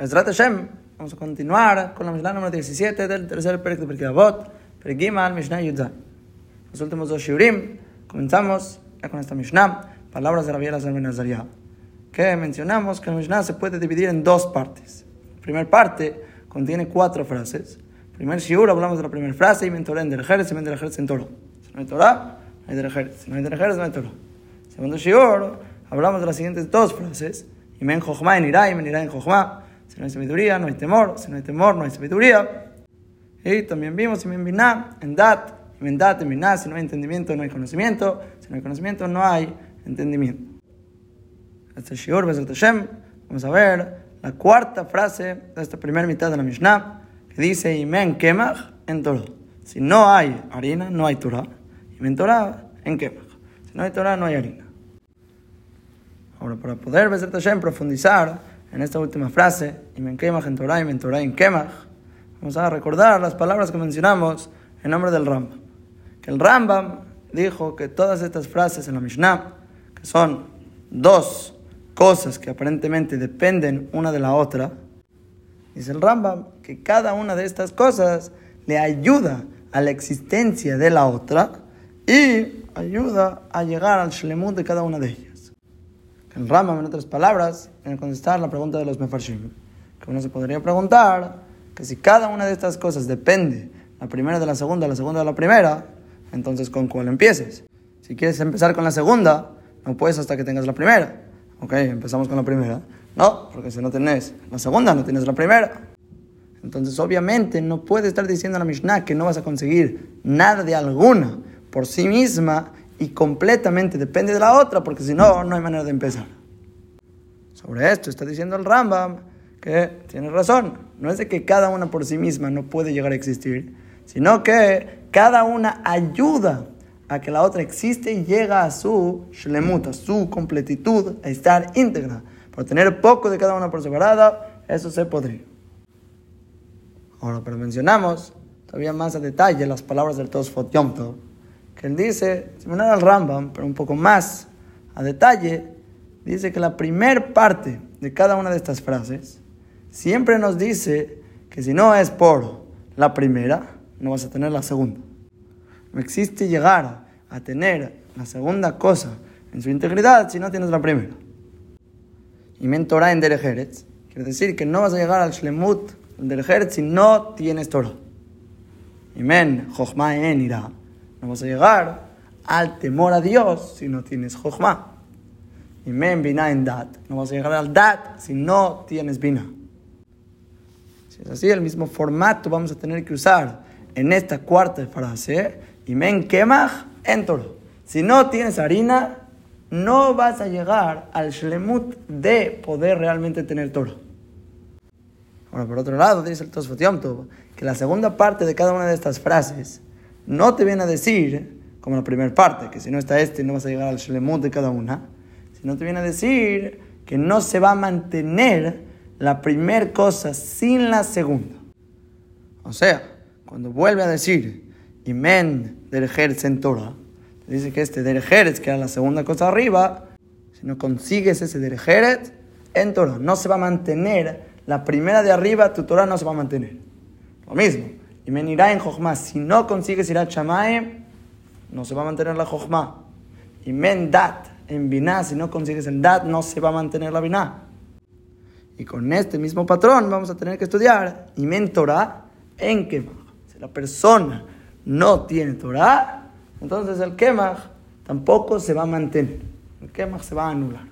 Ezrat Hashem, vamos a continuar con la Mishnah número 17 del tercer Perek de Perek Gimal, Mishnah Yudzai. Los últimos dos shiurim, comenzamos ya con esta Mishnah, palabras de Ben Azariah, que mencionamos que la Mishnah se puede dividir en dos partes. La primera parte contiene cuatro frases. Primer shiur hablamos de la primera frase, y mentoré en Derejeres y men Derejeres en Toro. Si no hay Torah, no hay Derejeres. Si no hay Derejeres, no hay Torah. Segundo shiur, hablamos de las siguientes dos frases, y men Jochma en Irai, men Irai en Jochma. Si no hay sabiduría, no hay temor. Si no hay temor, no hay sabiduría. Y también vimos, me biná, en dat, en dat, en biná, si no hay entendimiento, no hay conocimiento. Si no hay conocimiento, no hay entendimiento. Este shiur, vamos a ver la cuarta frase de esta primera mitad de la Mishnah, que dice, Imen Kemach en Torah. Si no hay harina, no hay Torah. Imen Torah en Kemach. Si no hay Torah, no hay harina. Ahora, para poder Hashem profundizar en esta última frase, Imen Kemach en Torah, Torah en Kemach, vamos a recordar las palabras que mencionamos en nombre del Rambam. Que el Rambam dijo que todas estas frases en la Mishnah, que son dos cosas que aparentemente dependen una de la otra, dice el Rambam que cada una de estas cosas le ayuda a la existencia de la otra y ayuda a llegar al shlemut de cada una de ellas. El Rambam, en otras palabras, en contestar la pregunta de los mefarshim, que uno se podría preguntar que si cada una de estas cosas depende, la primera de la segunda, la segunda de la primera, entonces ¿con cuál empieces? Si quieres empezar con la segunda, no puedes hasta que tengas la primera. Ok, empezamos con la primera. No, porque si no tenés la segunda, no tienes la primera. Entonces, obviamente, no puedes estar diciendo a la Mishnah que no vas a conseguir nada de alguna por sí misma y completamente depende de la otra, porque si no, no hay manera de empezar. Sobre esto está diciendo el Rambam que tiene razón. No es de que cada una por sí misma no puede llegar a existir, sino que cada una ayuda a que la otra existe y llega a su shlemut, a su completitud, a estar íntegra. Por tener poco de cada una por separada, eso se podría. Ahora, pero mencionamos todavía más a detalle las palabras del Tosfot Yom Tov, que él dice, similar al Rambam, pero un poco más a detalle, dice que la primer parte de cada una de estas frases siempre nos dice que si no es por la primera, no vas a tener la segunda. No existe llegar a tener la segunda cosa en su integridad si no tienes la primera. Y men Torah en Derejeretz quiere decir que no vas a llegar al Shlemut del Derejeretz si no tienes Torah. Y men en Ira. No vas a llegar al temor a Dios si no tienes Jochma. Y men Bina en Dat. No vas a llegar al Dat si no tienes Bina. Si es así, el mismo formato vamos a tener que usar en esta cuarta frase. Y men Kemach en Torah. Si no tienes harina, no vas a llegar al shlemut de poder realmente tener Torah. Ahora, por otro lado, dice el Tosfot Yom Tov, que la segunda parte de cada una de estas frases no te viene a decir, como la primera parte, que si no está este no vas a llegar al shlemut de cada una, sino te viene a decir que no se va a mantener la primera cosa sin la segunda. O sea, cuando vuelve a decir, Imen del Jerez en Torah, dice que este del Jerez, que era la segunda cosa arriba, si no consigues ese del Jerez en Torah, no se va a mantener la primera de arriba, tu Torah no se va a mantener. Lo mismo, Imen irá en Jochma, si no consigues ir a Chamae, no se va a mantener la Jochma. Imen Dat en Binah, si no consigues el Dat, no se va a mantener la Binah. Y con este mismo patrón vamos a tener que estudiar Imen Torah en Kemach. Si la persona no tiene Torah, entonces el Kemach tampoco se va a mantener. El Kemach se va a anular.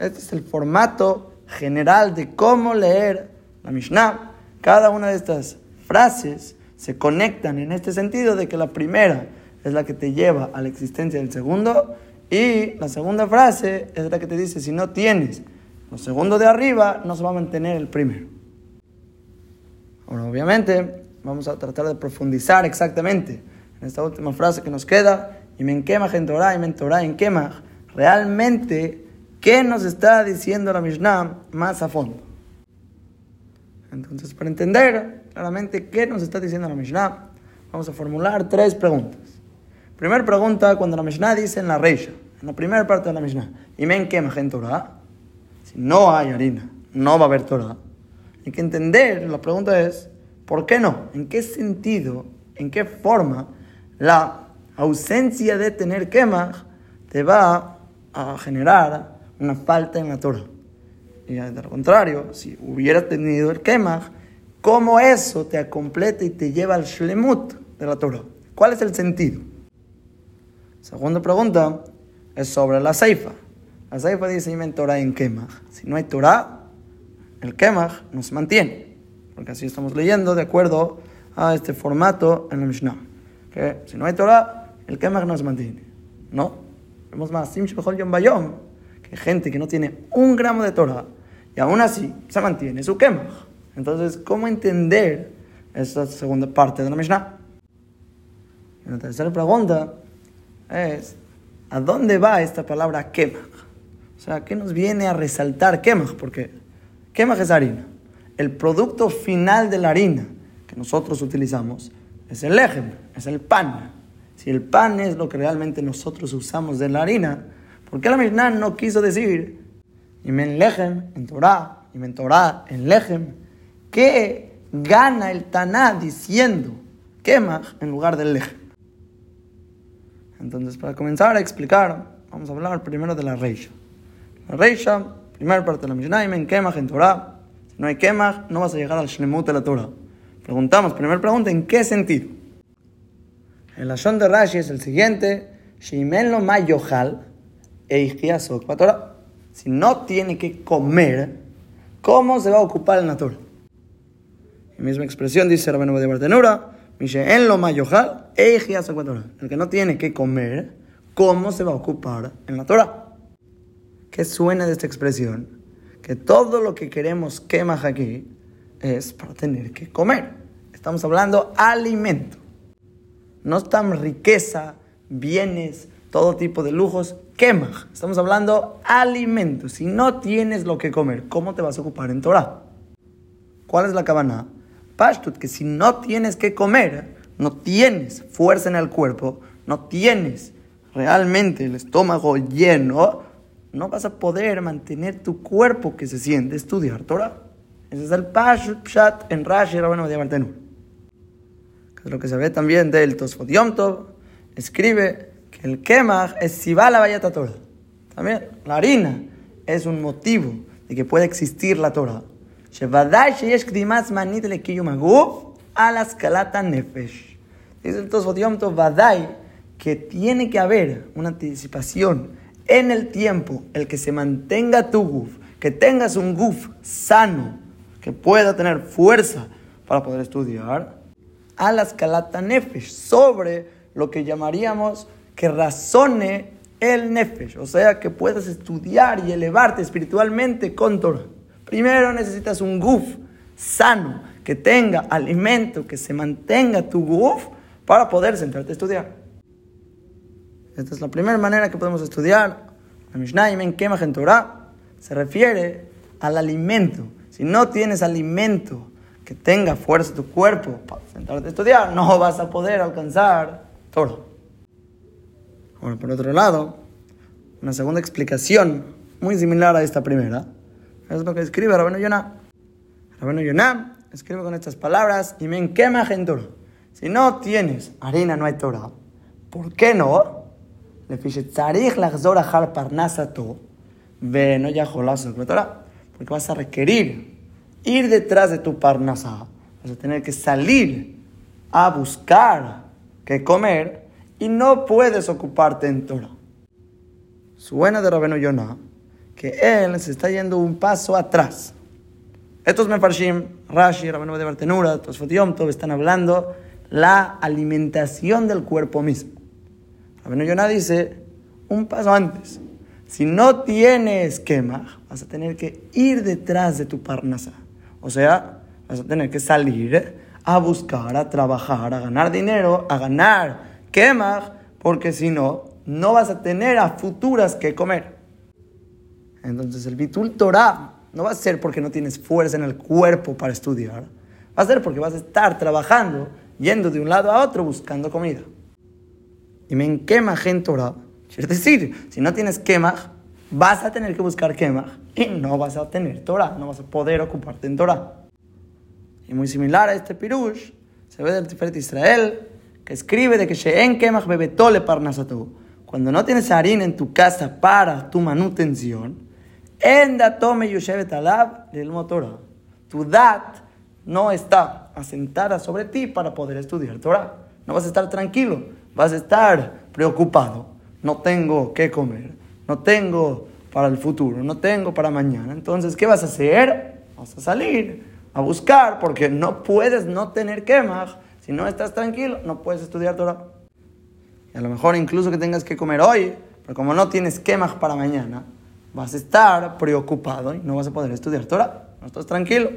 Este es el formato general de cómo leer la Mishnah. Cada una de estas frases se conectan en este sentido de que la primera es la que te lleva a la existencia del segundo y la segunda frase es la que te dice si no tienes lo segundo de arriba no se va a mantener el primero. Ahora obviamente vamos a tratar de profundizar exactamente en esta última frase que nos queda y me enquema en Torah y me Torah en quema realmente qué nos está diciendo la Mishnah más a fondo. Entonces, para entender claramente qué nos está diciendo la Mishnah, vamos a formular tres preguntas. Primera pregunta, cuando la Mishnah dice en la Reisha, en la primera parte de la Mishnah, y men quema en Torah, si no hay harina, no va a haber Torah. Hay que entender, la pregunta es, ¿por qué no? ¿En qué sentido, en qué forma la ausencia de tener Kemach te va a generar una falta en la Torah? Y al contrario, si hubieras tenido el Kemach, ¿cómo eso te completa y te lleva al Shlemut de la Torah? ¿Cuál es el sentido? Segunda pregunta es sobre la Seifa. La Seifa dice, en Torah en Kemach. Si no hay Torah, el Kemach no se mantiene. Porque así estamos leyendo de acuerdo a este formato en la Mishnah. Que si no hay Torah, el Kemach no se mantiene. No. Vemos más, que gente que no tiene un gramo de Torah y aún así se mantiene su Kemach. Entonces, ¿cómo entender esta segunda parte de la Mishnah? Y la tercera pregunta es, ¿a dónde va esta palabra Kemach? O sea, ¿qué nos viene a resaltar Kemach? Porque Kemach es harina. El producto final de la harina que nosotros utilizamos es el lejem, es el pan. Si el pan es lo que realmente nosotros usamos de la harina, ¿por qué la Mishnah no quiso decir y men lejem en Torah, y men Torah en lejem, ¿qué gana el Taná diciendo Kemach en lugar del lejem? Entonces, para comenzar a explicar, vamos a hablar primero de la Reisha. La Reisha, primera parte de la Mishnah, y men Kemach en Torah. Si no hay Kemach, no vas a llegar al Shlemut de la Torah. Preguntamos, primera pregunta, ¿en qué sentido? El Lashon de Rashi es el siguiente: Shimen lo mayohal e Torah. Si no tiene que comer, ¿cómo se va a ocupar en la Torah? La misma expresión dice Rabenu de Bartenura: en lo mayohal e El que no tiene que comer, ¿cómo se va a ocupar en la Torah? ¿Qué suena de esta expresión? Que todo lo que queremos quemar aquí es para tener que comer. Estamos hablando alimento. No estamos riqueza, bienes, todo tipo de lujos. Quema. Estamos hablando alimento. Si no tienes lo que comer, ¿cómo te vas a ocupar en Torah? ¿Cuál es la cabana? Pashtut, que si no tienes que comer, no tienes fuerza en el cuerpo, no tienes realmente el estómago lleno, no vas a poder mantener tu cuerpo que se siente estudiar Torah. Ese es el Pashut en Rashi Rabban de es lo que se ve también del Tosfot Yom Tov. Escribe que el Kemach es si va la Vallata Torah. También la harina es un motivo de que pueda existir la Torah. A la escalata nefesh. Dice el Tosfot Yom Tov, que tiene que haber una anticipación en el tiempo, el que se mantenga tu guf, que tengas un guf sano, que pueda tener fuerza para poder estudiar, a nefesh, sobre lo que llamaríamos que razone el nefesh, o sea, que puedas estudiar y elevarte espiritualmente con Torah. Primero necesitas un guf sano, que tenga alimento, que se mantenga tu guf para poder sentarte a estudiar. Esta es la primera manera que podemos estudiar. La Mishnah en Kemach en Torah se refiere al alimento si no tienes alimento que tenga fuerza tu cuerpo para sentarte a estudiar, no vas a poder alcanzar todo. Ahora, por otro lado, una segunda explicación muy similar a esta primera es lo que escribe Rabino Yonah. Rabino Yonah escribe con estas palabras: y me enquema gentur. Si no tienes harina, no hay Torah. ¿Por qué no? Le fiche tzarich lachzor achar parnasato, ve no ya jolazo Torah porque vas a requerir ir detrás de tu parnasá. Vas a tener que salir a buscar qué comer y no puedes ocuparte en Torah. Suena de Rabeno Yonah que él se está yendo un paso atrás. Estos Mefarshim, Rashi, Rabeno de Bartenura, Tosfot todos están hablando la alimentación del cuerpo mismo. Rabeno Yonah dice un paso antes. Si no tienes esquema, vas a tener que ir detrás de tu parnasa. O sea, vas a tener que salir a buscar, a trabajar, a ganar dinero, a ganar quema, porque si no, no vas a tener a futuras que comer. Entonces el bitul Torah no va a ser porque no tienes fuerza en el cuerpo para estudiar, va a ser porque vas a estar trabajando, yendo de un lado a otro buscando comida. Y me enquema gente Torah es decir, si no tienes Kemach, vas a tener que buscar Kemach y no vas a tener Torah, no vas a poder ocuparte en Torah. Y muy similar a este pirush, se ve del Tiferet Israel, que escribe de que Sheen Kemach Bebetole Parnasatu. Cuando no tienes harina en tu casa para tu manutención, Enda tome Yushevet Alab el Torah. Tu dat no está asentada sobre ti para poder estudiar Torah. No vas a estar tranquilo, vas a estar preocupado. No tengo qué comer, no tengo para el futuro, no tengo para mañana. Entonces, ¿qué vas a hacer? Vas a salir a buscar, porque no puedes no tener quemas. Si no estás tranquilo, no puedes estudiar Torah. Y a lo mejor incluso que tengas que comer hoy, pero como no tienes quemas para mañana, vas a estar preocupado y no vas a poder estudiar Torah. No estás tranquilo.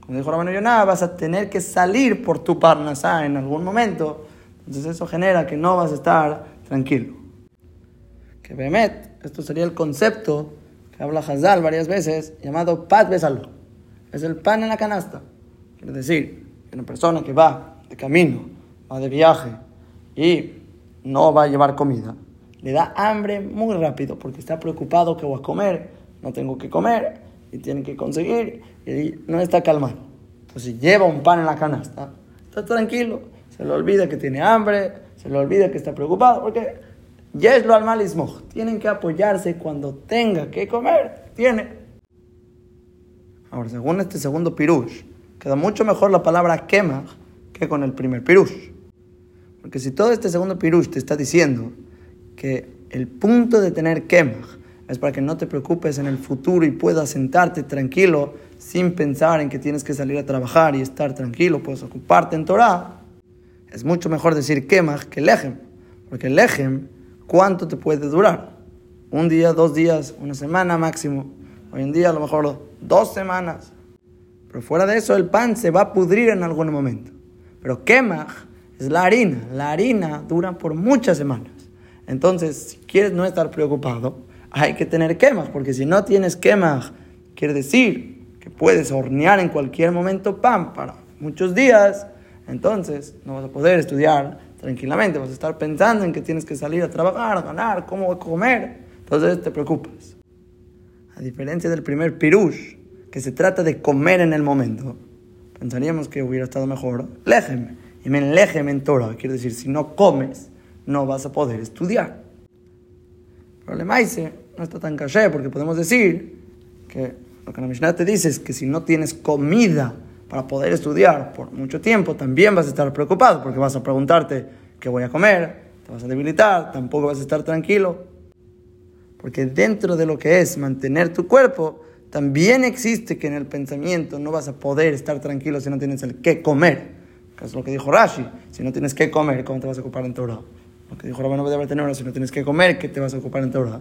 Como dijo Rabino Yonah, vas a tener que salir por tu parnasá en algún momento. Entonces eso genera que no vas a estar tranquilo. Que Bemet, esto sería el concepto que habla Hazal varias veces, llamado Pat Besalo. Es el pan en la canasta. Quiere decir, que una persona que va de camino, va de viaje y no va a llevar comida, le da hambre muy rápido porque está preocupado que voy a comer, no tengo que comer y tiene que conseguir y no está calmado. Entonces lleva un pan en la canasta, está tranquilo, se le olvida que tiene hambre, se le olvida que está preocupado porque ya es lo al malismo. Tienen que apoyarse cuando tenga que comer, tiene. Ahora, según este segundo pirush, queda mucho mejor la palabra quema que con el primer pirush. Porque si todo este segundo pirush te está diciendo que el punto de tener quema es para que no te preocupes en el futuro y puedas sentarte tranquilo sin pensar en que tienes que salir a trabajar y estar tranquilo, puedes ocuparte en Torah, es mucho mejor decir quema que lejem. Porque lejem, ¿cuánto te puede durar? Un día, dos días, una semana máximo. Hoy en día a lo mejor dos semanas. Pero fuera de eso el pan se va a pudrir en algún momento. Pero quema es la harina. La harina dura por muchas semanas. Entonces, si quieres no estar preocupado, hay que tener quemas, porque si no tienes quemas, quiere decir que puedes hornear en cualquier momento pan para muchos días, entonces no vas a poder estudiar tranquilamente, vas a estar pensando en que tienes que salir a trabajar, a ganar, cómo comer, entonces te preocupas. A diferencia del primer pirush, que se trata de comer en el momento, pensaríamos que hubiera estado mejor lejem, y men lejem en Torah, quiere decir, si no comes, no vas a poder estudiar. El problema ese no está tan caché porque podemos decir que lo que la Mishnah te dice es que si no tienes comida para poder estudiar por mucho tiempo, también vas a estar preocupado porque vas a preguntarte qué voy a comer, te vas a debilitar, tampoco vas a estar tranquilo. Porque dentro de lo que es mantener tu cuerpo, también existe que en el pensamiento no vas a poder estar tranquilo si no tienes el qué comer. Que es lo que dijo Rashi. Si no tienes qué comer, ¿cómo te vas a ocupar en Torah? Lo que dijo Rabino de tener si no tienes que comer, ¿qué te vas a ocupar en Torah?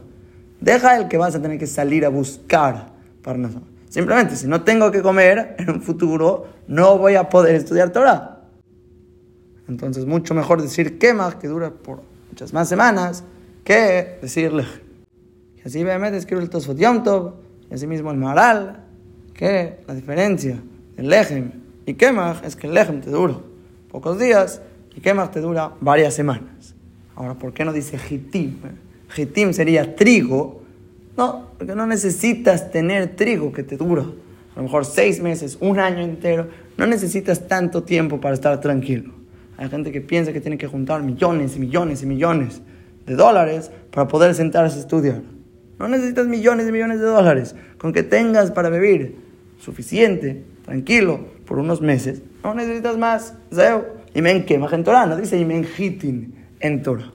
Deja el que vas a tener que salir a buscar para nosotros. Simplemente, si no tengo que comer en un futuro, no voy a poder estudiar Torah. Entonces, mucho mejor decir quema, que dura por muchas más semanas, que decirle. Y así, obviamente, escribe el Tosfot Yom Tov, y así mismo el Maral, que la diferencia del Lejem y Kemach es que el Lejem te dura pocos días y Kemach te dura varias semanas. Ahora, ¿por qué no dice Hitim? Hitim sería trigo no, porque no necesitas tener trigo que te dura. A lo mejor seis meses, un año entero. No necesitas tanto tiempo para estar tranquilo. Hay gente que piensa que tiene que juntar millones y millones y millones de dólares para poder sentarse a estudiar. No necesitas millones y millones de dólares. Con que tengas para vivir suficiente, tranquilo, por unos meses, no necesitas más. Zeo. Y men que en Torah, no dice y men hitin en Torah.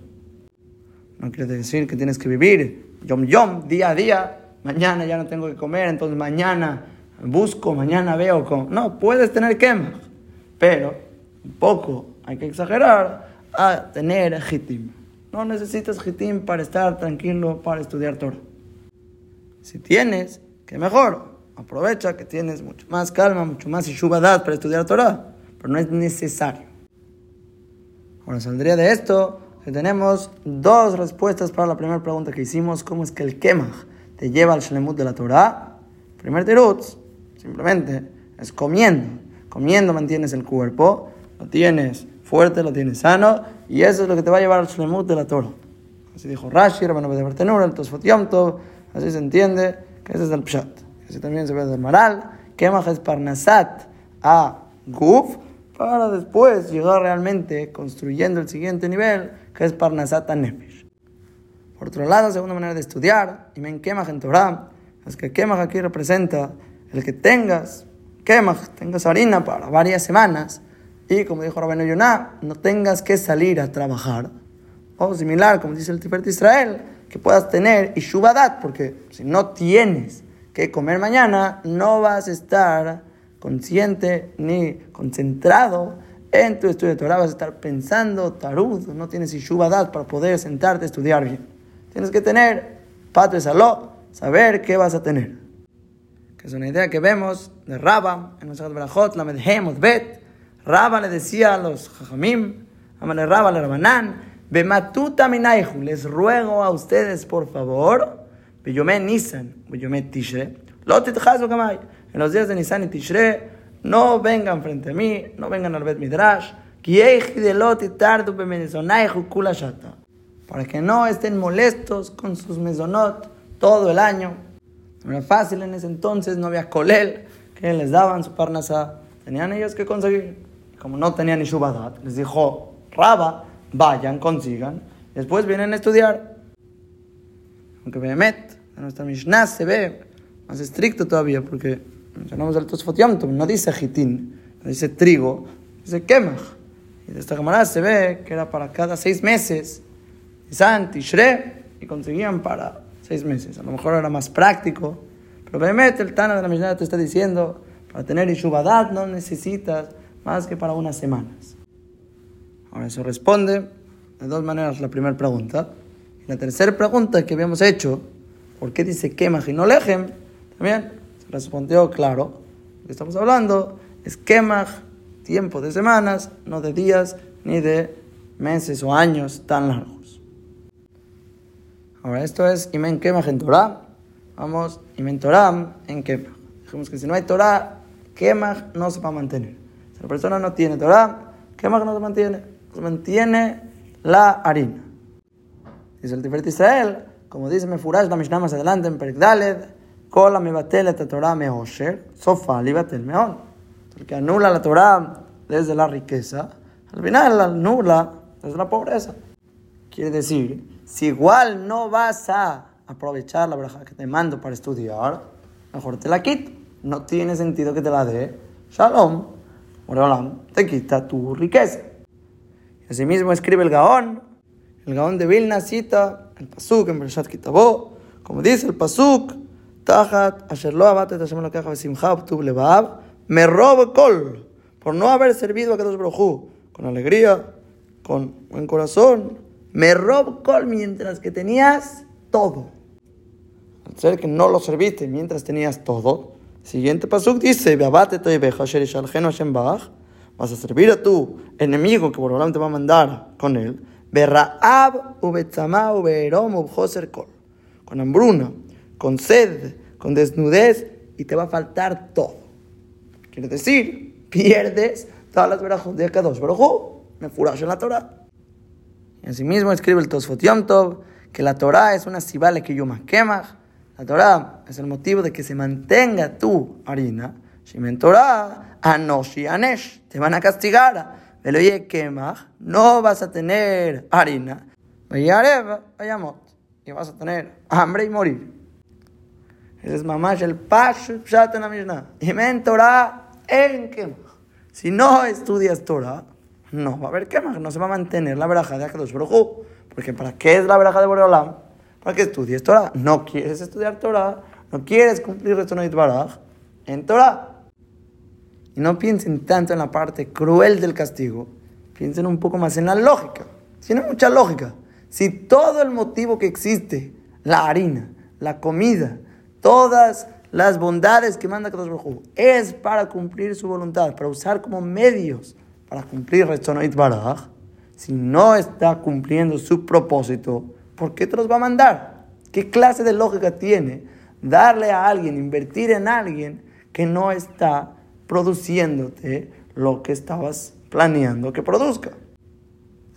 No quiere decir que tienes que vivir yom yom, día a día. Mañana ya no tengo que comer, entonces mañana busco, mañana veo con... No, puedes tener quema, pero un poco hay que exagerar a tener hitim. No necesitas hitim para estar tranquilo, para estudiar Torah. Si tienes, que mejor. Aprovecha que tienes mucho más calma, mucho más ishubadad para estudiar Torah, pero no es necesario. Ahora saldría de esto que tenemos dos respuestas para la primera pregunta que hicimos, ¿cómo es que el Kemach te lleva al Shlemut de la Torah? Primer tirutz, simplemente es comiendo. Comiendo mantienes el cuerpo, lo tienes fuerte, lo tienes sano, y eso es lo que te va a llevar al Shlemut de la Torah. Así dijo Rashi, Rabban de Bartenura, el Tosfot así se entiende que ese es el Pshat. Así también se ve del Maral, Kemach es Parnasat a Guf, para después llegar realmente construyendo el siguiente nivel, que es Parnasata Nefesh. Por otro lado, segunda manera de estudiar, y men Kemach en Torah, es que Kemach aquí representa el que tengas Kemach, tengas harina para varias semanas, y como dijo Rabenu Yonah, no tengas que salir a trabajar. O similar, como dice el Tiferet Israel, que puedas tener Ishubadat, porque si no tienes que comer mañana, no vas a estar consciente ni concentrado en tu estudio de Torah, vas a estar pensando, tarud, no tienes Ishubadat para poder sentarte a estudiar bien. Tienes que tener Patre Saló, saber qué vas a tener. Que es una idea que vemos de Raba, en nuestra Berajot, la Medhemot Bet. Raba le decía a los Jajamim, amale Raba le Rabanán, Bematuta minaihu, les ruego a ustedes, por favor, Beyomé Nisan, Beyomé Tishre, Lotit Kamay, en los días de Nisan y Tishre, no vengan frente a mí, no vengan al Bet Midrash, para que no estén molestos con sus mesonot todo el año. No era fácil en ese entonces, no había colel que les daban su parnasa. Tenían ellos que conseguir. Como no tenían ni shubadat, les dijo, Raba, vayan, consigan, después vienen a estudiar. Aunque Behemet, en nuestra Mishnah se ve más estricto todavía, porque mencionamos el Tosfot no dice jitín, no dice trigo, dice kemach. Y de esta camarada se ve que era para cada seis meses, Nisan, Tishre, y conseguían para seis meses. A lo mejor era más práctico, pero Behemet, el Tana de la Mishnah te está diciendo, para tener Ishubadat no necesitas más que para unas semanas. Ahora eso responde de dos maneras la primera pregunta. Y la tercera pregunta que habíamos hecho, ¿por qué dice quema y no lejem? También respondió claro. Que estamos hablando es quemaj, tiempo de semanas, no de días ni de meses o años tan largos. Ahora esto es imen quemaj en Torah. Vamos, imen Torah en quemaj. Dijimos que si no hay Torah, quemaj no se va a mantener. Si la persona no tiene Torah, quemaj no se mantiene se mantiene la harina. Dice el Tiferet Israel, como dice Mefurash la Mishnah más adelante en Perek Daled, Kola mi batel Torah me osher, sofa li batel meon. Porque anula la Torah desde la riqueza, al final la anula desde la pobreza. Quiere decir, si igual no vas a aprovechar la braja que te mando para estudiar, mejor te la quito. No tiene sentido que te la dé. Shalom, Oreolam, te quita tu riqueza. Asimismo escribe el Gaón, el Gaón de Vilna cita el Pasuk en Bereshat Kitabó, como dice el Pasuk, Tajat, Asher lo Hashem lo caja me robo kol, por no haber servido a Kadosh Baruj con alegría, con buen corazón, me robo kol mientras que tenías todo. Al ser que no lo serviste mientras tenías todo, siguiente Pasuk dice, vas a servir a tu enemigo que por te va a mandar con él, con hambruna, con sed, con desnudez, y te va a faltar todo. Quiere decir, pierdes todas las verajos de Kadosh Baruj me furas en la Torah. Y asimismo escribe el Tosfot Yom Tov que la Torah es una sibale que yuma quemach. La Torah es el motivo de que se mantenga tu harina. Shimen Torah Anoshi Anesh, te van a castigar. Veloye Kemach, no vas a tener harina. Vayarev, vayamot, y vas a tener hambre y morir. Ese es mamash el pash pshat en la Mishnah. Y men Torah en Kemach. Si no estudias Torah, no va a haber Kemach, no se va a mantener la veraja de Akadosh Baruj Porque ¿para qué es la veraja de Boreolam? Para que estudies Torah. No quieres estudiar Torah, no quieres cumplir de Baraj en Torah. Y no piensen tanto en la parte cruel del castigo, piensen un poco más en la lógica. Tiene mucha lógica. Si todo el motivo que existe, la harina, la comida, todas las bondades que manda Kadosh Baruj es para cumplir su voluntad, para usar como medios para cumplir Rechonait Baraj, si no está cumpliendo su propósito, ¿por qué te los va a mandar? ¿Qué clase de lógica tiene darle a alguien, invertir en alguien que no está produciéndote lo que estabas planeando que produzca.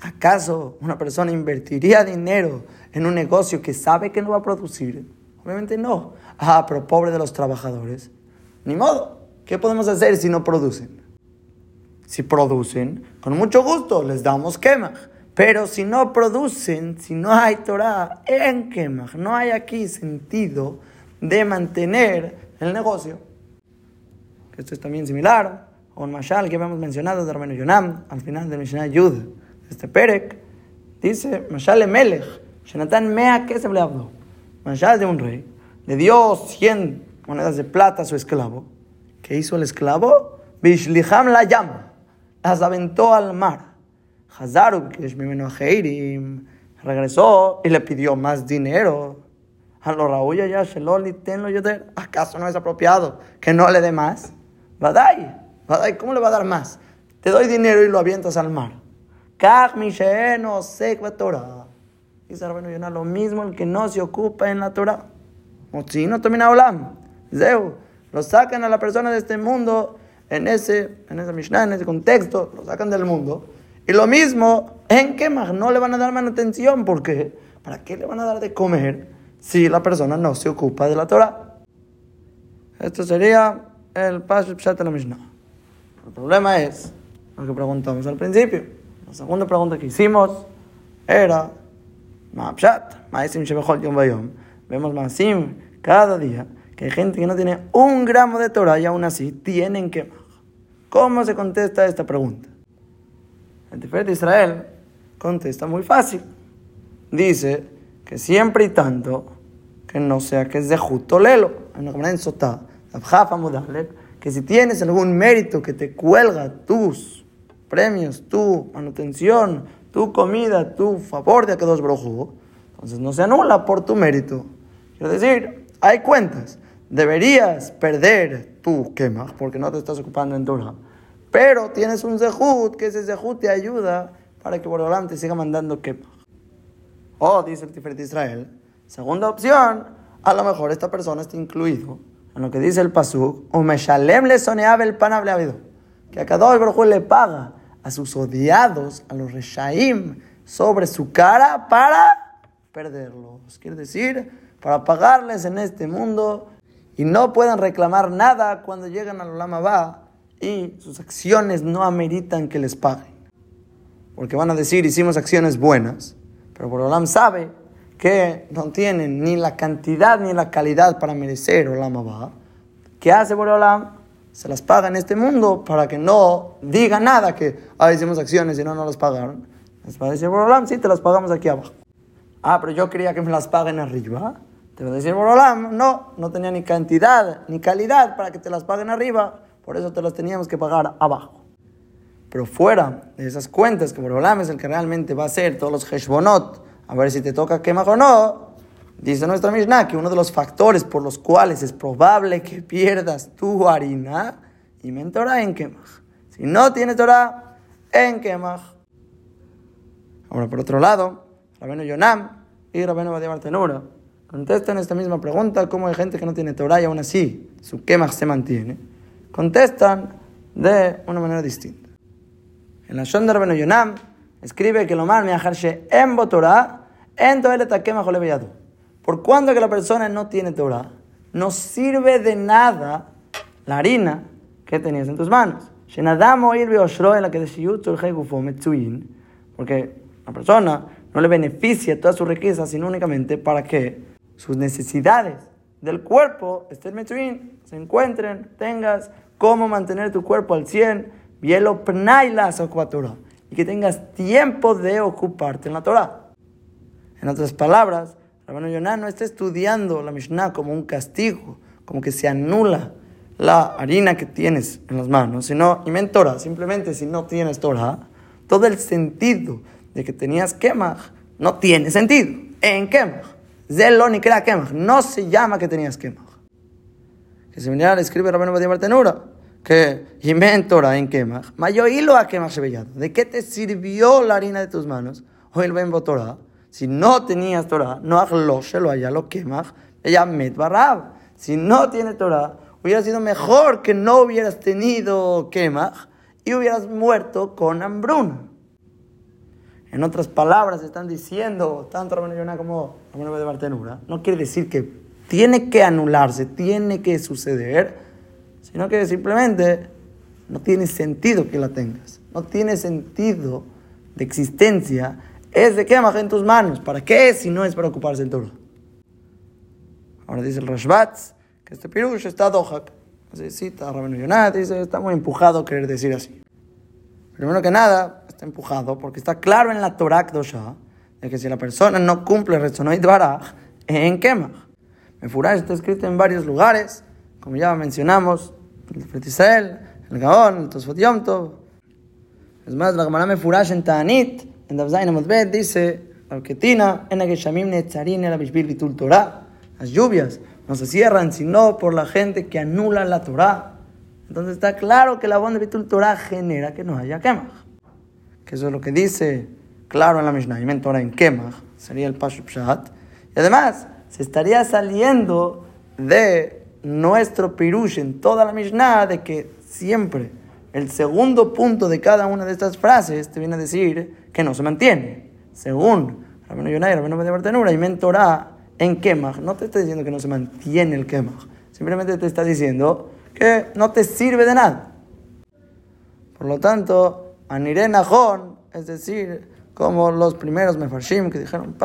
¿Acaso una persona invertiría dinero en un negocio que sabe que no va a producir? Obviamente no. Ah, pero pobre de los trabajadores. Ni modo. ¿Qué podemos hacer si no producen? Si producen, con mucho gusto les damos quema. Pero si no producen, si no hay Torah en quema, no hay aquí sentido de mantener el negocio. Esto es también similar a un mashal que habíamos mencionado de Rabenu Yonam al final de Mishnah Yud. Este Perek dice, mashal Melech, Shenatan Mea que se le habló. Mashal de un rey, le dio 100 monedas de plata a su esclavo. ¿Qué hizo el esclavo? Bishliham la llama, las aventó al mar. Hazaru, que es mi regresó y le pidió más dinero. A lo Raúl ya, Sheloli, tenlo yoder. ¿Acaso no es apropiado que no le dé más? Badai, Badai, ¿cómo le va a dar más? Te doy dinero y lo avientas al mar. Kach mi sheeno Torah. Dice Rabino Yonah, lo mismo el que no se ocupa en la Torah. O si no termina Olam. Zeu. Lo sacan a la persona de este mundo en ese, en esa Mishnah, en ese contexto, lo sacan del mundo. Y lo mismo en Kemach, no le van a dar manutención. ¿Por qué? ¿Para qué le van a dar de comer si la persona no se ocupa de la Torah? Esto sería el paso de la Mishnah. El problema es lo que preguntamos al principio. La segunda pregunta que hicimos era, Vemos Masim cada día que hay gente que no tiene un gramo de Torah y aún así tienen que. ¿Cómo se contesta esta pregunta? El Tiferet de Israel contesta muy fácil. Dice que siempre y tanto que no sea que es de Jutolelo, en Sotá, que si tienes algún mérito que te cuelga tus premios, tu manutención, tu comida, tu favor de Akadosh Brojo, entonces no se anula por tu mérito. Quiero decir, hay cuentas. Deberías perder tu quema porque no te estás ocupando en Torah. Pero tienes un zehut, que ese zehut te ayuda para que Borolam te siga mandando quema. O, dice el Tiferet Israel, segunda opción, a lo mejor esta persona está incluido en lo que dice el Pasuk, o Meshalem le soneaba el pan habido, que a cada uno le paga a sus odiados, a los reshaim, sobre su cara para perderlos. Quiere decir, para pagarles en este mundo y no puedan reclamar nada cuando llegan al Lama Va y sus acciones no ameritan que les paguen. Porque van a decir, hicimos acciones buenas, pero Borolam sabe que no tienen ni la cantidad ni la calidad para merecer Olam Va. ¿Qué hace Borolam? Se las paga en este mundo para que no diga nada que ah, hicimos acciones y no nos las pagaron. Les va a decir Borolam, sí, te las pagamos aquí abajo. Ah, pero yo quería que me las paguen arriba. Te va a decir Borolam, no, no tenía ni cantidad ni calidad para que te las paguen arriba, por eso te las teníamos que pagar abajo. Pero fuera de esas cuentas, que Borolam es el que realmente va a hacer todos los Heshbonot, a ver si te toca quemar o no, dice nuestra Mishnah que uno de los factores por los cuales es probable que pierdas tu harina, y mentora en quemaj. Si no tienes Torah, en quemaj. Ahora, por otro lado, Rabeno Yonam y Rabeno Badiamar Tenura contestan esta misma pregunta, cómo hay gente que no tiene Torah y aún así su quema se mantiene. Contestan de una manera distinta. En la Shon de Rabenu Yonam escribe que lo mal me en Torah, en quema Por cuando que la persona no tiene Torah, no sirve de nada la harina que tenías en tus manos. Porque la persona no le beneficia toda su riqueza, sino únicamente para que sus necesidades del cuerpo estén metzuin, se encuentren, tengas cómo mantener tu cuerpo al 100, bielo pnailas y que tengas tiempo de ocuparte en la Torah. En otras palabras, Rabino Yonah no está estudiando la Mishnah como un castigo, como que se anula la harina que tienes en las manos, sino, y men Torah, simplemente si no tienes Torah, todo el sentido de que tenías Kemach no tiene sentido. En Kemach. Zelo ni crea Kemach. No se llama que tenías Kemach. Que similar escribe Rabino Badia Bartenura que Torah en Kemach, mayo hilo a Kemach Shebellado. ¿De qué te sirvió la harina de tus manos? O el Ben Torah. Si no tenías Torah, no lo lo haya lo Kemach, ella met barab. Si no tienes Torah, hubiera sido mejor que no hubieras tenido Kemach y hubieras muerto con hambruna. En otras palabras, están diciendo, tanto Rabino Yonah como Rabino de Bartenura, no quiere decir que tiene que anularse, tiene que suceder, sino que simplemente No tiene sentido que la tengas. No tiene sentido de existencia. Es de quemaj en tus manos. ¿Para qué si no es para ocuparse el Torah? Ahora dice el Rashbatz que este pirush está dohak. Así cita Rabenu Yonat, dice, está muy empujado a querer decir así. Primero que nada, está empujado porque está claro en la Torah Kdosha de que si la persona no cumple Retzonoit Baraj, en Kemach. Mefurash está escrito en varios lugares, como ya mencionamos, el Fret Israel, el Gaon, el Tosfot Yom Tov. Es más, la Gemara Mefurash en Ta'anit, en Davzain Amotbet, dice, Alketina, en Ageshamim Netzarin, el Abishbil Bitul Torah, las lluvias no se cierran, sino por la gente que anula la Torah. Entonces está claro que la bond de Bitul Torah genera que no haya Kemach. Que eso es lo que dice claro en la Mishnah, y Torah en Kemach, sería el Pashup Pshat. Y además, se estaría saliendo de nuestro pirush en toda la Mishnah de que siempre el segundo punto de cada una de estas frases te viene a decir que no se mantiene. Según Rabino Yonai, Rabino Medebartenura y Mentorá en Kemach, no te está diciendo que no se mantiene el Kemach, simplemente te está diciendo que no te sirve de nada. Por lo tanto, Aniré Najón, es decir, como los primeros Mefarshim que dijeron,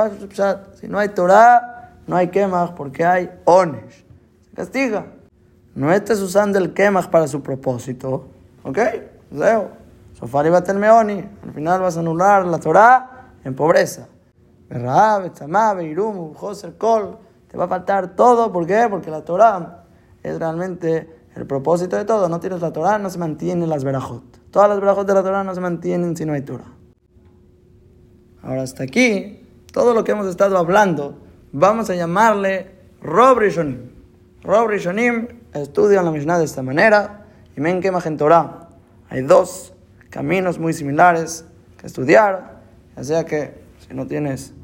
si no hay Torah, no hay Kemach porque hay Onesh. Se castiga. No estés usando el Kemach para su propósito, ¿ok? Zeo. Sofari Batelmeoni. Al final vas a anular la Torah en pobreza. Te va a faltar todo. ¿Por qué? Porque la Torah es realmente el propósito de todo. No tienes la Torah, no se mantienen las verajot. Todas las verajot de la Torah no se mantienen si no hay Torah. Ahora hasta aquí, todo lo que hemos estado hablando, vamos a llamarle Rob Rishonim. Rob Rishonim estudian la Mishnah de esta manera y men que en Torah. Hay dos caminos muy similares que estudiar, ya sea que si no tienes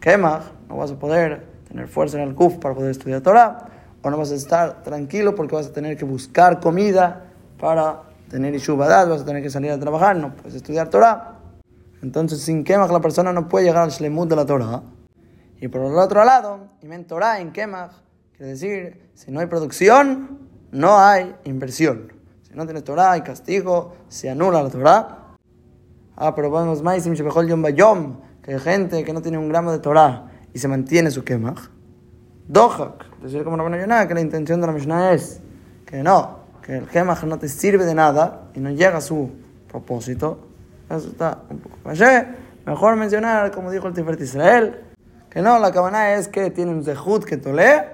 Kemach, no vas a poder tener fuerza en el Kuf para poder estudiar Torah, o no vas a estar tranquilo porque vas a tener que buscar comida para tener Ishubadat, vas a tener que salir a trabajar, no puedes estudiar Torah. Entonces, sin Kemach la persona no puede llegar al Shlemut de la Torah. Y por el otro lado, Imen Torah en Kemach, quiere decir, si no hay producción, no hay inversión. Si no tienes Torah, hay castigo, se anula la Torah. Ah, pero vamos, Maisim Shebechol Yom Bayom, que hay gente que no tiene un gramo de Torah y se mantiene su Kemach. Dohak, decir como no Yonah, que la intención de la Mishnah es que no, que el Kemach no te sirve de nada y no llega a su propósito. Eso está un poco Mejor mencionar, como dijo el Tiferet Israel, que no, la cabana es que tiene un zehut que tole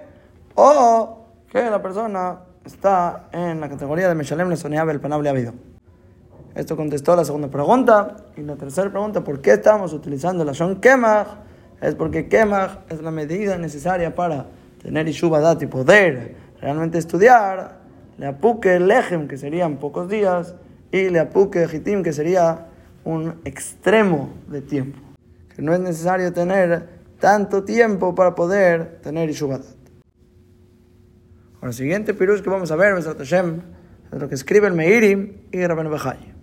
o que la persona está en la categoría de Meshalem le soneaba el panable habido. Esto contestó la segunda pregunta. Y la tercera pregunta, ¿por qué estamos utilizando la Shon Kemach? Es porque Kemach es la medida necesaria para tener Ishubadat y poder realmente estudiar. Le apuque Lechem, que serían pocos días, y le apuque Hitim, que sería un extremo de tiempo. Que no es necesario tener tanto tiempo para poder tener Ishubadat. Ahora, el siguiente pirush que vamos a ver, Hashem, es lo que escribe el Meirim y Rabben Bechai.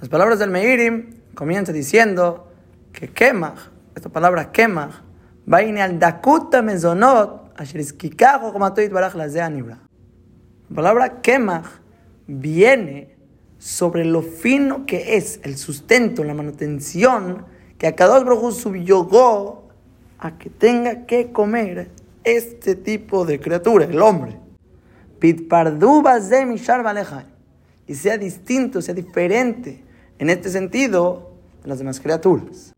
Las palabras del Meirim comienzan diciendo que Kemach, esta palabra Kemach, va al Dakuta Mezonot, la La palabra Kemach viene sobre lo fino que es el sustento, la manutención que a cada Baruj subyugó a que tenga que comer este tipo de criatura, el hombre. Y sea distinto, sea diferente en este sentido de las demás criaturas.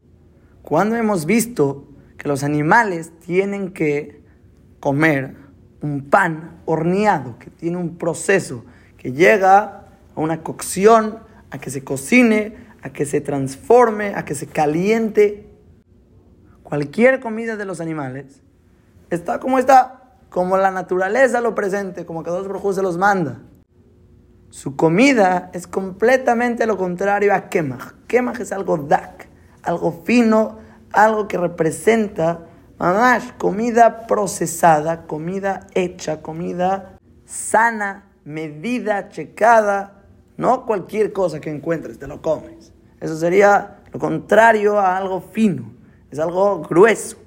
Cuando hemos visto que los animales tienen que comer un pan horneado, que tiene un proceso que llega a una cocción, a que se cocine, a que se transforme, a que se caliente. Cualquier comida de los animales está como está, como la naturaleza lo presente, como que dos brujos se los manda. Su comida es completamente lo contrario a kemach. Kemach es algo dak, algo fino, algo que representa mamash, comida procesada, comida hecha, comida sana, medida, checada, no cualquier cosa que encuentres, te lo comes. Eso sería lo contrario a algo fino. Es algo grueso,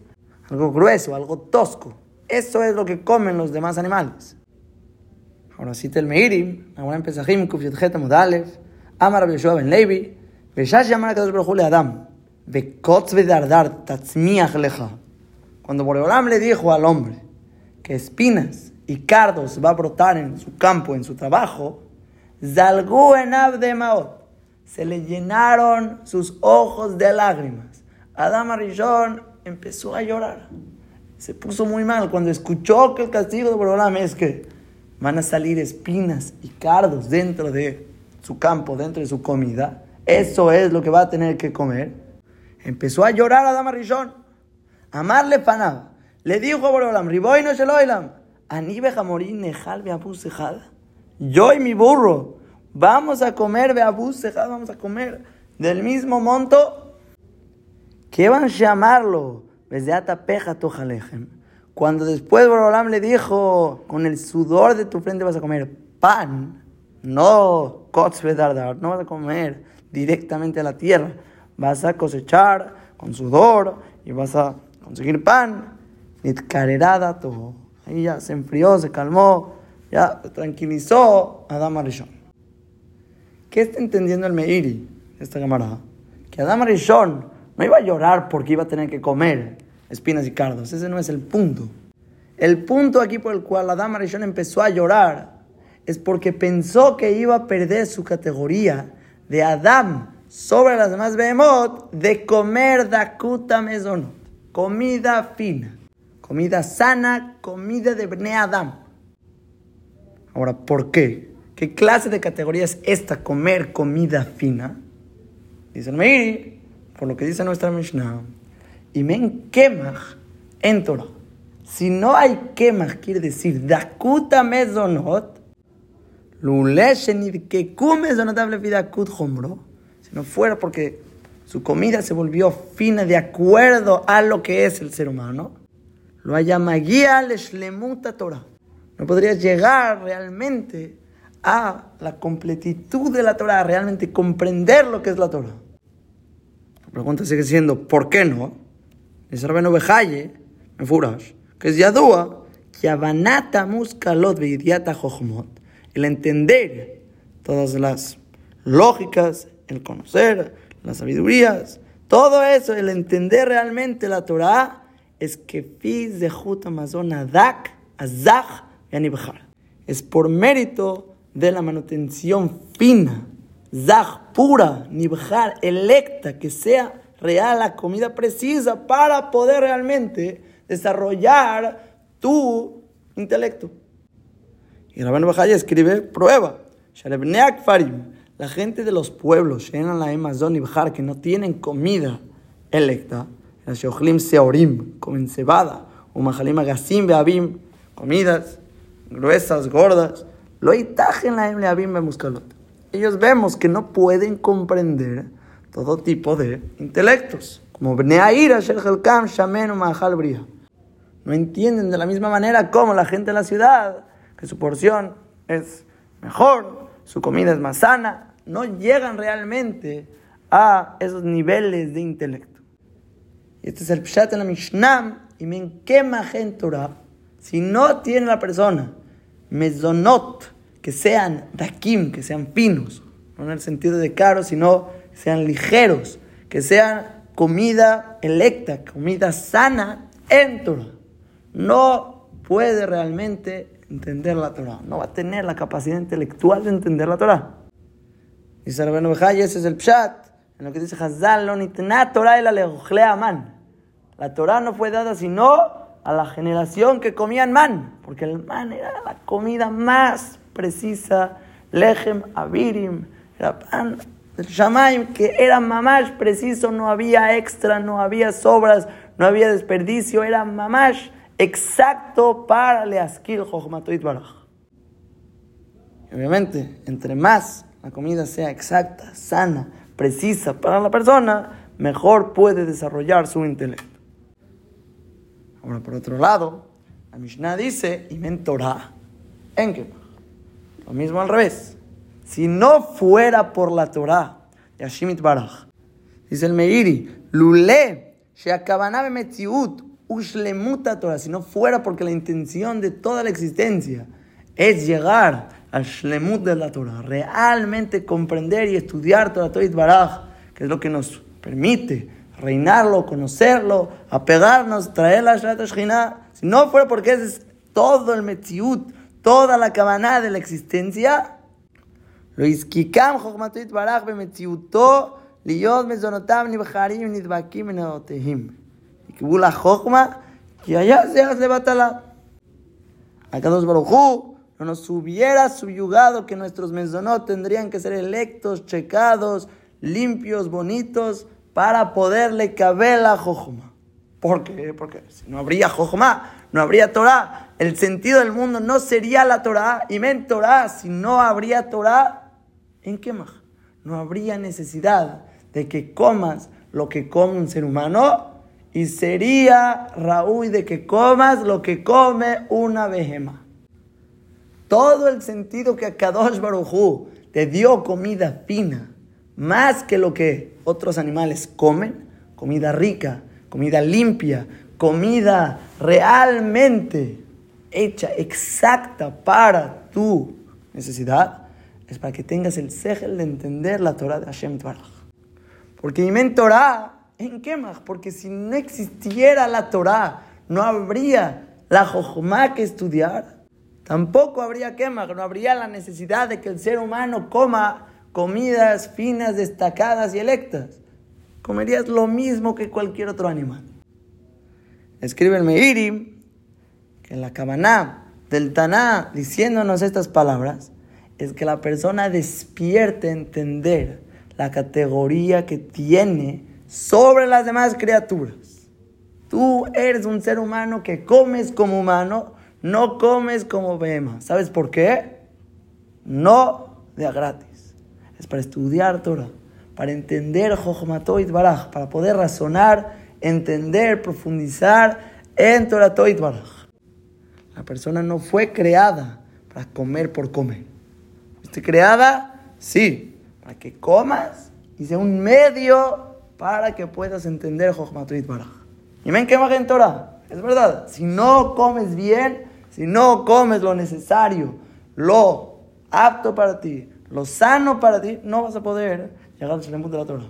algo grueso, algo tosco. Eso es lo que comen los demás animales. Ahora el Meiri, ahora ben Levi, Adam, Cuando Boreolam le dijo al hombre que espinas y cardos va a brotar en su campo, en su trabajo, Zalgu en Abdemaot, se le llenaron sus ojos de lágrimas. Adam Arishon empezó a llorar. Se puso muy mal cuando escuchó que el castigo de Boreolam es que van a salir espinas y cardos dentro de su campo, dentro de su comida. Eso es lo que va a tener que comer. Empezó a llorar a Dama Rishon. Amarle fanaba. Le dijo a Boreolam, Riboy no sheloilam. Anibe jamorín nejal beabusejada. Yo y mi burro vamos a comer beabusejada, vamos a comer del mismo monto. ¿Qué van a llamarlo? Desde atapeja tojalejem cuando después Borolam le dijo, con el sudor de tu frente vas a comer pan, no dardar, no vas a comer directamente a la tierra, vas a cosechar con sudor y vas a conseguir pan. Nitkarerada todo. Ahí ya se enfrió, se calmó, ya tranquilizó Adam Arishon. ¿Qué está entendiendo el Meiri, esta camarada? Que Adam Arishon no iba a llorar porque iba a tener que comer espinas y cardos. Ese no es el punto. El punto aquí por el cual la dama Rishon empezó a llorar es porque pensó que iba a perder su categoría de Adam sobre las demás Behemoth de comer dakuta mesonot, comida fina, comida sana, comida de Bne Adam. Ahora, ¿por qué? ¿Qué clase de categoría es esta, comer comida fina? Dice el por lo que dice nuestra Mishnah, y men kemach en Torah. Si no hay kemach, quiere decir dakuta mezonot, lule shenidkeku mezonot dakut hombro. No fuera porque su comida se volvió fina de acuerdo a lo que es el ser humano, lo guía leshlemuta Torah. No podrías llegar realmente a la completitud de la Torah, realmente comprender lo que es la Torah. La pregunta sigue siendo, ¿por qué no? Es Rabenu Bejaye, en Furash, que es Yadua, que Abanata Muskalot Veidiata Jochmot, el entender todas las lógicas, el conocer las sabidurías, todo eso, el entender realmente la Torah, es que Fiz de Amazon Adak, Azach y Es por mérito de la manutención fina, Zach pura, Nibjar, electa, que sea real, la comida precisa para poder realmente desarrollar tu intelecto. Y Rabban Bajaya escribe, prueba, la gente de los pueblos, llenan la Amazon y que no tienen comida electa, el Sheochlim Seorim, comen cebada, o Mahalim Agasim Beabim, comidas gruesas, gordas, lo itajen la Abim Muskalot. Ellos vemos que no pueden comprender todo tipo de intelectos, como Bneaira, Shelchelkam, Shamen o Mahal Bria. No entienden de la misma manera como la gente de la ciudad, que su porción es mejor, su comida es más sana, no llegan realmente a esos niveles de intelecto. Y este es el Pshat en la Mishnah, y me quema Torah, si no tiene la persona mezonot, que sean dakim, que sean finos, no en el sentido de caro, sino sean ligeros, que sean comida electa, comida sana en. No puede realmente entender la Torah, no va a tener la capacidad intelectual de entender la Torah. Dice Rabbeinu Bejay, ese es el pshat, en lo que dice Hazal, lo nitna Torah el man. La Torah no fue dada sino a la generación que comían man, porque el man era la comida más precisa, lechem, avirim, era pan el Shamaim, que era mamash preciso, no había extra, no había sobras, no había desperdicio, era mamash exacto para Leaskil Jochmatoit Baraj. Obviamente, entre más la comida sea exacta, sana, precisa para la persona, mejor puede desarrollar su intelecto. Ahora, por otro lado, la Mishnah dice, y mentorá, en Lo mismo al revés. Si no fuera por la Torah, Yashimit Baraj, dice el Meiri, Lule, Sheakabanabe Metziut, Ushlemuta Torah, si no fuera porque la intención de toda la existencia es llegar al shlemut de la Torah, realmente comprender y estudiar Torah Torah Baraj, que es lo que nos permite reinarlo, conocerlo, apegarnos, traer la Shrat Si no fuera porque es todo el Metziut, toda la cabana de la existencia, lo iskikam chokmatuit barach bemetziuto liyot mezonotam nibcharim nidbakim neotehim. Y que la chokma, que allá se hace batala. Acá dos barujú no nos hubiera subyugado que nuestros mezonot tendrían que ser electos, checados, limpios, bonitos, para poderle caber la jojoma. ¿Por qué? Porque si no habría jojoma, no habría Torah. El sentido del mundo no sería la Torah. Y men Torah, si no habría Torah, ¿en qué más? No habría necesidad de que comas lo que come un ser humano. Y sería, Raúl, de que comas lo que come una vejema. Todo el sentido que a Kadosh Barujú te dio comida fina, más que lo que otros animales comen, comida rica, comida limpia, comida realmente hecha, exacta para tu necesidad, es para que tengas el segel de entender la Torah de Hashem Tvarach. Porque en Torah, ¿en qué más? Porque si no existiera la Torah, no habría la Jojomá que estudiar, tampoco habría quemar, no habría la necesidad de que el ser humano coma comidas finas, destacadas y electas. Comerías lo mismo que cualquier otro animal. Escribe el Meiri que la Kabaná del Taná diciéndonos estas palabras es que la persona despierte a entender la categoría que tiene sobre las demás criaturas. Tú eres un ser humano que comes como humano, no comes como bema. ¿Sabes por qué? No de a gratis. Es para estudiar Torah, para entender Jochmatoit Baraj, para poder razonar entender, profundizar en Torah Baraj. La persona no fue creada para comer por comer. ¿Fuiste creada? Sí, para que comas y sea un medio para que puedas entender Jochmatoit Baraj. Y ven que en Torah. Es verdad, si no comes bien, si no comes lo necesario, lo apto para ti, lo sano para ti, no vas a poder llegar al Shalem de la Torah.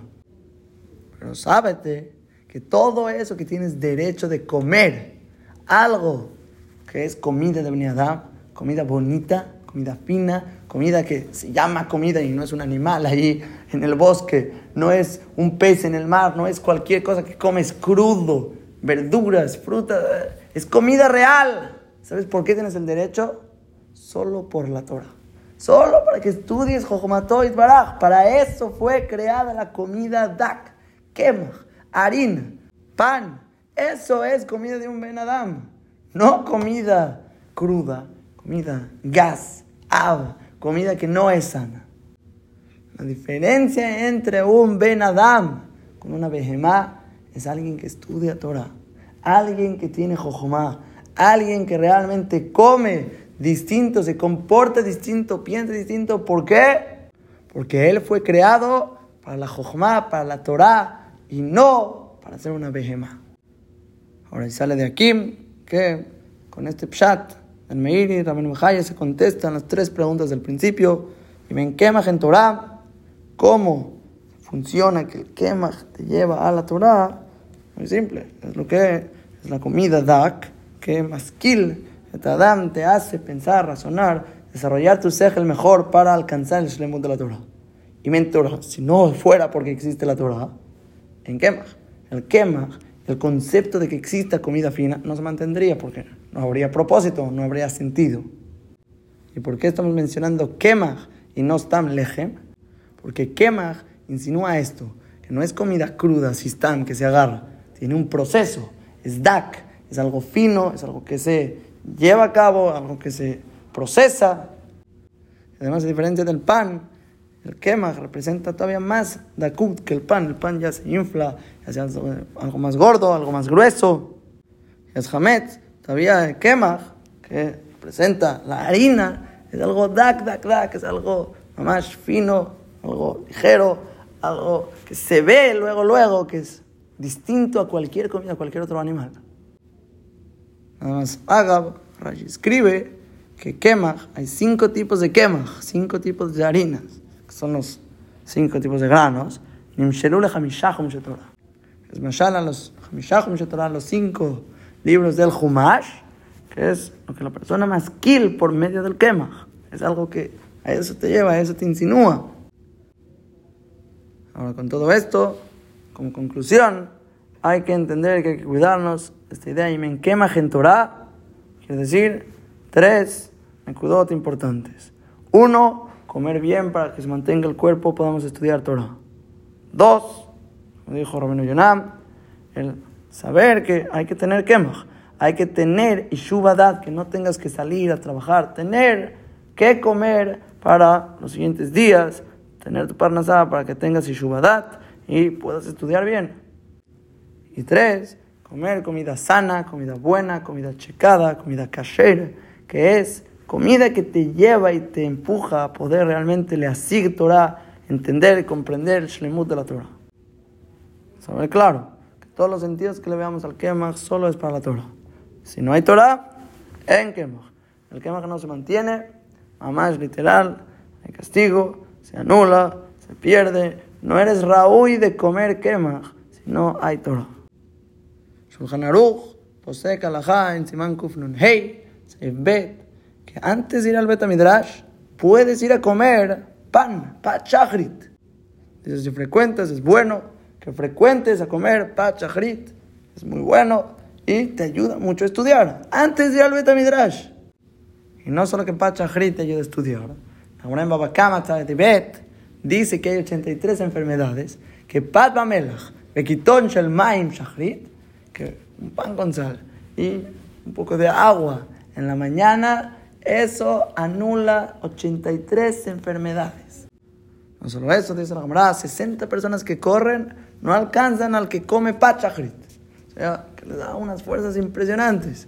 Pero sábete que todo eso que tienes derecho de comer, algo que es comida de Beniadam, comida bonita, comida fina, comida que se llama comida y no es un animal ahí en el bosque, no es un pez en el mar, no es cualquier cosa que comes crudo, verduras, frutas, es comida real. ¿Sabes por qué tienes el derecho? Solo por la Torah. Solo para que estudies Jojomatot Baraj. Para eso fue creada la comida Dak, Kemach harina, pan. Eso es comida de un Ben Adam. No comida cruda, comida gas, ava, comida que no es sana. La diferencia entre un Ben Adam con una Behemá es alguien que estudia Torah, alguien que tiene Jojomá, alguien que realmente come distinto, se comporta distinto, piensa distinto. ¿Por qué? Porque él fue creado para la Jojomá, para la Torah y no para hacer una vejema. Ahora sale de aquí que con este pshat, el Meiri, Ramén Mujaya se contestan las tres preguntas del principio. Y ven quema en Torah, cómo funciona que el quemaj te lleva a la Torah. Muy simple, es lo que es la comida dak, que masquil, el Adam te hace pensar, razonar, desarrollar tu el mejor para alcanzar el shlemut de la Torah. Y ven Torah, si no fuera porque existe la Torah, en Kemach. El Kemach, el concepto de que exista comida fina, no se mantendría porque no habría propósito, no habría sentido. ¿Y por qué estamos mencionando Kemach y no Stam Lechem? Porque Kemach insinúa esto, que no es comida cruda, Sistam, que se agarra, tiene un proceso, es Dak, es algo fino, es algo que se lleva a cabo, algo que se procesa. Además, a diferencia del pan, el kemach representa todavía más dakut que el pan. El pan ya se infla, ya se hace algo más gordo, algo más grueso. Es hametz. Todavía el kemach, que representa la harina, es algo dak, dak, dak, es algo más fino, algo ligero, algo que se ve luego, luego, que es distinto a cualquier comida, a cualquier otro animal. Nada más Agab, escribe que Kemach, hay cinco tipos de Kemach, cinco tipos de harinas, que son los cinco tipos de granos. Nimshelule Hamishachum Shetorah. Es Mashal a los Hamishachum Shetorah, los cinco libros del Humash, que es lo que la persona más kill por medio del Kemach. Es algo que a eso te lleva, a eso te insinúa. Ahora, con todo esto, como conclusión, hay que entender que hay que cuidarnos esta idea y me quema en Torah, quiere decir tres mekudot importantes. Uno, comer bien para que se mantenga el cuerpo, podamos estudiar Torah. Dos, como dijo Rabino Yonam, el saber que hay que tener kemach, hay que tener ishubadat, que no tengas que salir a trabajar, tener que comer para los siguientes días, tener tu parnasá para que tengas ishubadat y puedas estudiar bien. Y tres, comer comida sana, comida buena, comida checada, comida kasher, que es comida que te lleva y te empuja a poder realmente le Torah, entender y comprender el shlemut de la Torah. Saber claro, que todos los sentidos que le veamos al Kemach solo es para la Torah. Si no hay Torah, en Kemach. El Kemach no se mantiene, más literal, hay castigo, se anula, se pierde. No eres Raúl de comer Kemach si no hay Torah. Shulchan Aruch, posee Kalajá en Simán Kufnun Hey, Bet, que antes de ir al Betamidrash puedes ir a comer pan, pachachrit. Dice, si frecuentas es bueno que frecuentes a comer pachachrit. Es muy bueno y te ayuda mucho a estudiar antes de ir al Betamidrash. Y no solo que pachachrit te ayuda a estudiar. Ahora en Babakama, dice que hay 83 enfermedades que Pat Bamelach, Bekiton Shel Maim Shachrit, que un pan con sal y un poco de agua en la mañana, eso anula 83 enfermedades. No solo eso, dice la camarada, 60 personas que corren no alcanzan al que come pachachrit. O sea, que les da unas fuerzas impresionantes.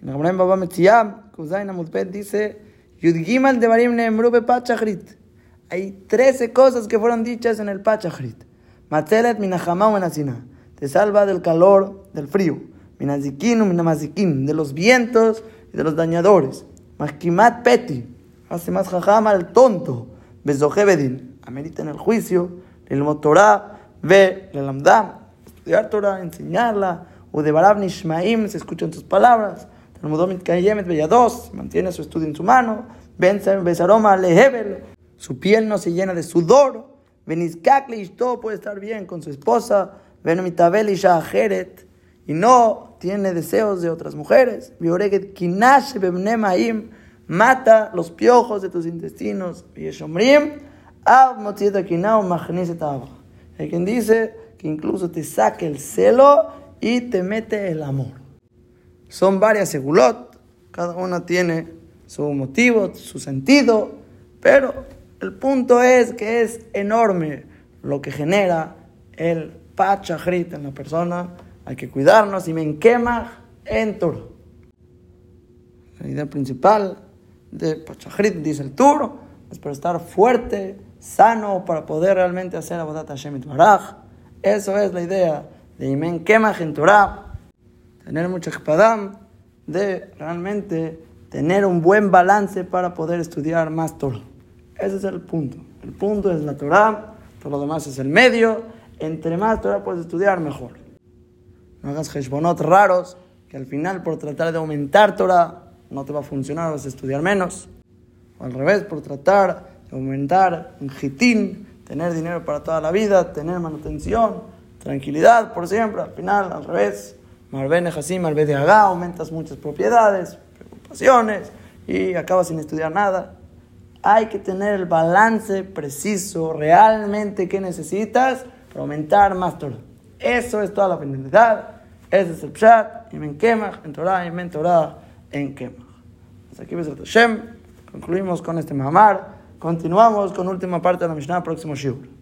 En la camarada en Baba Metziam, Kuzain Amutpet dice, Yudgimal de Barim Neemrube pachachrit. Hay 13 cosas que fueron dichas en el pachachrit. Matelet minachamau menasina te salva del calor, del frío. Minazikin, minamazikin, de los vientos y de los dañadores. Maskimat peti, hace más jajama al tonto. Bezohebedin, amerita en el juicio. El motorá, ve, le lamdam, estudiar Torah, enseñarla. Udebarab nishmaim, se escuchan sus palabras. Talmudomit kayemet beyados, mantiene su estudio en su mano. Besaroma lehebel, su piel no se llena de sudor. Benizkakle todo puede estar bien con su esposa y no tiene deseos de otras mujeres. Mata los piojos de tus intestinos. Hay quien dice que incluso te saque el celo y te mete el amor. Son varias segulot, cada una tiene su motivo, su sentido, pero el punto es que es enorme lo que genera el pachachrit en la persona, hay que cuidarnos y me quema en. La idea principal de pachachrit, dice el Turo, es para estar fuerte, sano, para poder realmente hacer Abodat Hashem Baraj. Eso es la idea de Imen Kemach en Torah, tener mucha espadam, de realmente tener un buen balance para poder estudiar más Torah. Ese es el punto. El punto es la Torah, todo lo demás es el medio entre más Torah puedes estudiar, mejor. No hagas heshbonot raros, que al final por tratar de aumentar Torah no te va a funcionar, vas a estudiar menos. O al revés, por tratar de aumentar un jitín, tener dinero para toda la vida, tener manutención, tranquilidad por siempre, al final, al revés. Malvene Hasim, de Agá, aumentas muchas propiedades, preocupaciones y acabas sin estudiar nada. Hay que tener el balance preciso, realmente que necesitas aumentar más Torah. Eso es toda la finalidad. Ese es el Pshat, y en Kemach, en Torah, y en Torah, en. Hasta aquí, Hashem. Concluimos con este Mahamar. Continuamos con última parte de la Mishnah, próximo Shiur.